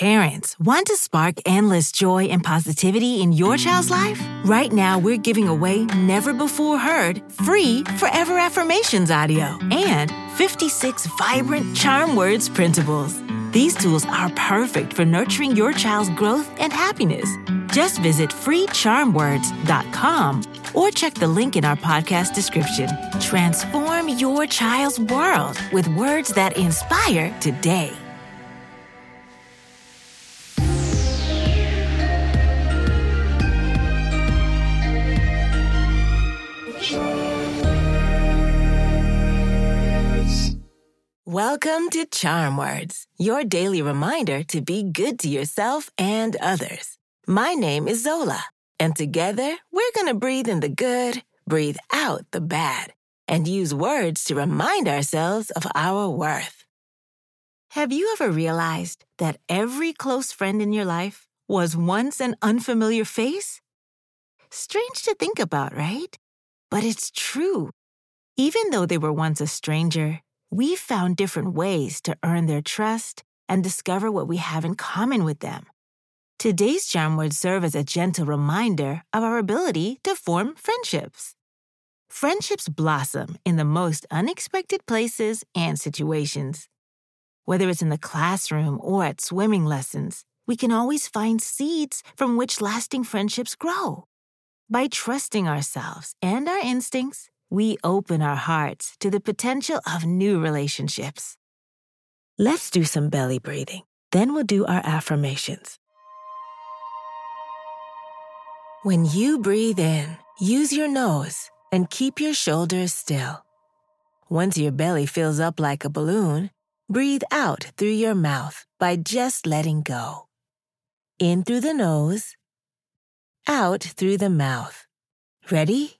Parents, want to spark endless joy and positivity in your child's life? Right now, we're giving away never before heard free Forever Affirmations audio and 56 vibrant charm words printables. These tools are perfect for nurturing your child's growth and happiness. Just visit freecharmwords.com or check the link in our podcast description. Transform your child's world with words that inspire today. Welcome to Charm Words, your daily reminder to be good to yourself and others. My name is Zola, and together we're going to breathe in the good, breathe out the bad, and use words to remind ourselves of our worth. Have you ever realized that every close friend in your life was once an unfamiliar face? Strange to think about, right? But it's true. Even though they were once a stranger, we've found different ways to earn their trust and discover what we have in common with them. Today's charm words serve as a gentle reminder of our ability to form friendships. Friendships blossom in the most unexpected places and situations. Whether it's in the classroom or at swimming lessons, we can always find seeds from which lasting friendships grow. By trusting ourselves and our instincts, we open our hearts to the potential of new relationships. Let's do some belly breathing. Then we'll do our affirmations. When you breathe in, use your nose and keep your shoulders still. Once your belly fills up like a balloon, breathe out through your mouth by just letting go. In through the nose, out through the mouth. Ready?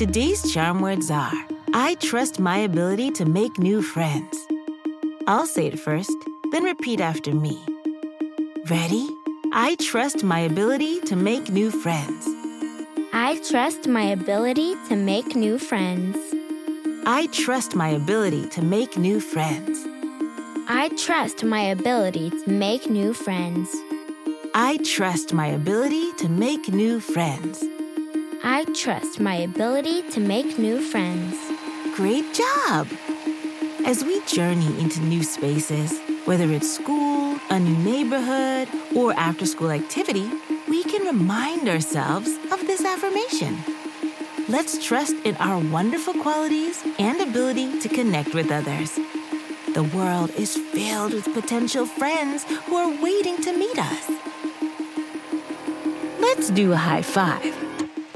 Today's charm words are I trust my ability to make new friends. I'll say it first, then repeat after me. Ready? I trust my ability to make new friends. I trust my ability to make new friends. I trust my ability to make new friends. I trust my ability to make new friends. I trust my ability to make new friends. I trust my ability to make new friends. Great job! As we journey into new spaces, whether it's school, a new neighborhood, or after school activity, we can remind ourselves of this affirmation. Let's trust in our wonderful qualities and ability to connect with others. The world is filled with potential friends who are waiting to meet us. Let's do a high five.